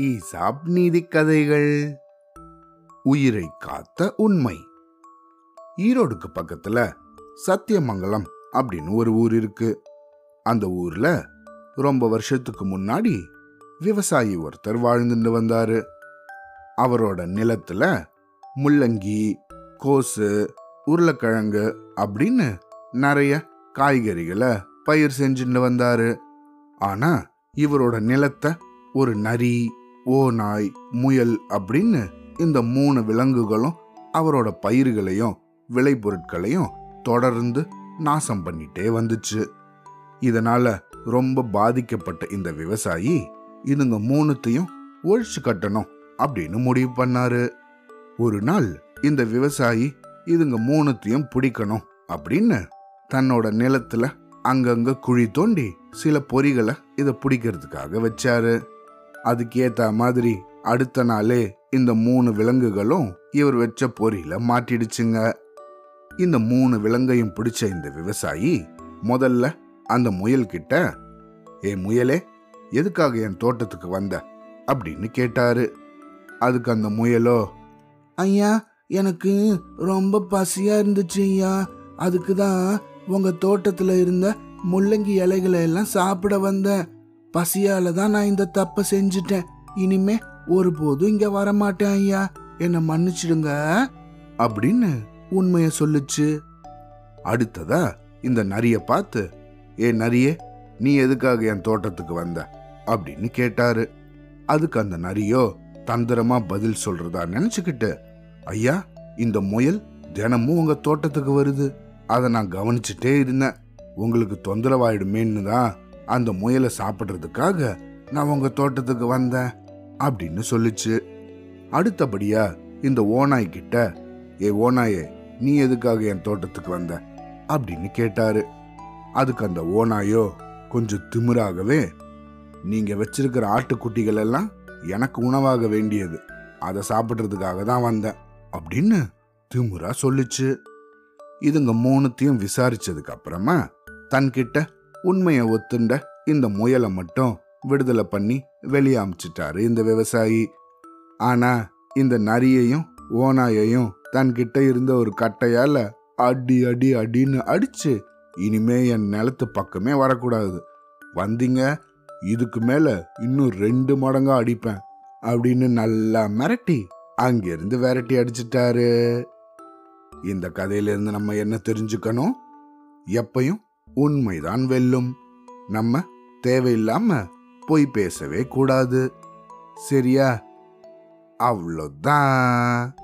ESAB நீதி கதைகள். உயிரை காத்த உண்மை. ஈரோடுக்கு பக்கத்துல சத்தியமங்கலம் அப்படின்னு ஒரு ஊர் இருக்கு. அந்த ஊர்ல ரொம்ப வருஷத்துக்கு முன்னாடி விவசாயி ஒருத்தர் வாழ்ந்துட்டு வந்தாரு. அவரோட நிலத்துல முள்ளங்கி கோசு உருளைக்கிழங்கு அப்படின்னு நிறைய காய்கறிகளை பயிர் செஞ்சுட்டு வந்தாரு. ஆனா இவரோட நிலத்தை ஒரு நரி ஓநாய் முயல் அப்படின்னு இந்த மூணு விலங்குகளும் அவரோட பயிர்களையும் விளைபொருட்களையும் தொடர்ந்து நாசம் பண்ணிட்டே வந்துச்சு. இதனால ரொம்ப பாதிக்கப்பட்ட இந்த விவசாயி இதுங்க மூணுத்தையும் ஒழிச்சு கட்டணும் அப்படின்னு முடிவு பண்ணாரு. ஒரு நாள் இந்த விவசாயி இதுங்க மூணுத்தையும் பிடிக்கணும் அப்படின்னு தன்னோட நிலத்துல அங்கங்க குழி தோண்டி சில பொறிகளை இதை பிடிக்கிறதுக்காக வச்சாரு. அதுக்கேத்த மாதிரி அடுத்த நாளே இந்த மூணு விலங்குகளும் இவர் வச்ச பொறியில மாட்டிடுச்சுங்க. இந்த மூணு விலங்கையும் பிடிச்ச இந்த விவசாயி முதல்ல அந்த முயல் கிட்ட ஏ முயலே எதுக்காக என் தோட்டத்துக்கு வந்த? அப்படின்னு கேட்டாரு. அதுக்கு அந்த முயலோ ஐயா எனக்கு ரொம்ப பசியா இருந்துச்சு ஐயா. அதுக்கு தான் உங்க தோட்டத்துல இருந்த முள்ளங்கி இலைகளை எல்லாம் சாப்பிட வந்தேன் பசியால தான் நான் இந்த தப்பை செஞ்சுட்டேன். இனிமே ஒருபோதும் இங்க வரமாட்டேன் ஐயா. என்னை மன்னிச்சிடுங்க. அப்படின்னு உண்மைய சொல்லுச்சு. அடுத்ததா இந்த நரிய பார்த்து ஏ நரியே நீ எதுக்காக என் தோட்டத்துக்கு வந்த? அப்படின்னு கேட்டாரு. அதுக்கு அந்த நரியோ தந்திரமா பதில் சொல்றதா நினைச்சுக்கிட்டு ஐயா இந்த முயல் தினமும் உங்க தோட்டத்துக்கு வருது. அதை நான் கவனிச்சுட்டே இருந்தேன். உங்களுக்கு தொந்தரவாயிடுமேன்னு தான் அந்த முயலை சாப்பிட்றதுக்காக நான் உங்க தோட்டத்துக்கு வந்தேன் அப்படின்னு சொல்லுச்சு. அடுத்தபடியா இந்த ஓனாய் கிட்ட ஏ ஓநாயே நீ எதுக்காக என் தோட்டத்துக்கு வந்த? அப்படின்னு கேட்டாரு. அதுக்கு அந்த ஓனாயோ கொஞ்சம் திமிராகவே நீங்க வச்சிருக்கிற ஆட்டுக்குட்டிகள் எல்லாம் எனக்கு உணவாக வேண்டியது. அதை சாப்பிட்றதுக்காக தான் வந்தேன் அப்படின்னு திமுறா சொல்லுச்சு. இதுங்க மூணுத்தையும் விசாரிச்சதுக்கு அப்புறமா தன்கிட்ட உண்மையை ஒத்துண்ட இந்த முயலை மட்டும் விடுதலை பண்ணி வெளியே அமிச்சிட்டாரு இந்த விவசாயி. ஆனா இந்த நரியையும் ஓனாயையும் தன்கிட்ட இருந்த ஒரு கட்டையால அடி அடி அடின்னு அடிச்சு இனிமே என் நிலத்து பக்கமே வரக்கூடாது. வந்தீங்க இதுக்கு மேல இன்னும் ரெண்டு மடங்கா அடிப்பேன் அப்படின்னு நல்லா மிரட்டி அங்கிருந்து விரட்டி அடிச்சிட்டாரு. இந்த கதையிலிருந்து நம்ம என்ன தெரிஞ்சுக்கணும்? எப்பையும் உண்மைதான் வெல்லும். நம்ம தேவையில்லாம பொய் பேசவே கூடாது. சரியா? அவ்வளோதான்.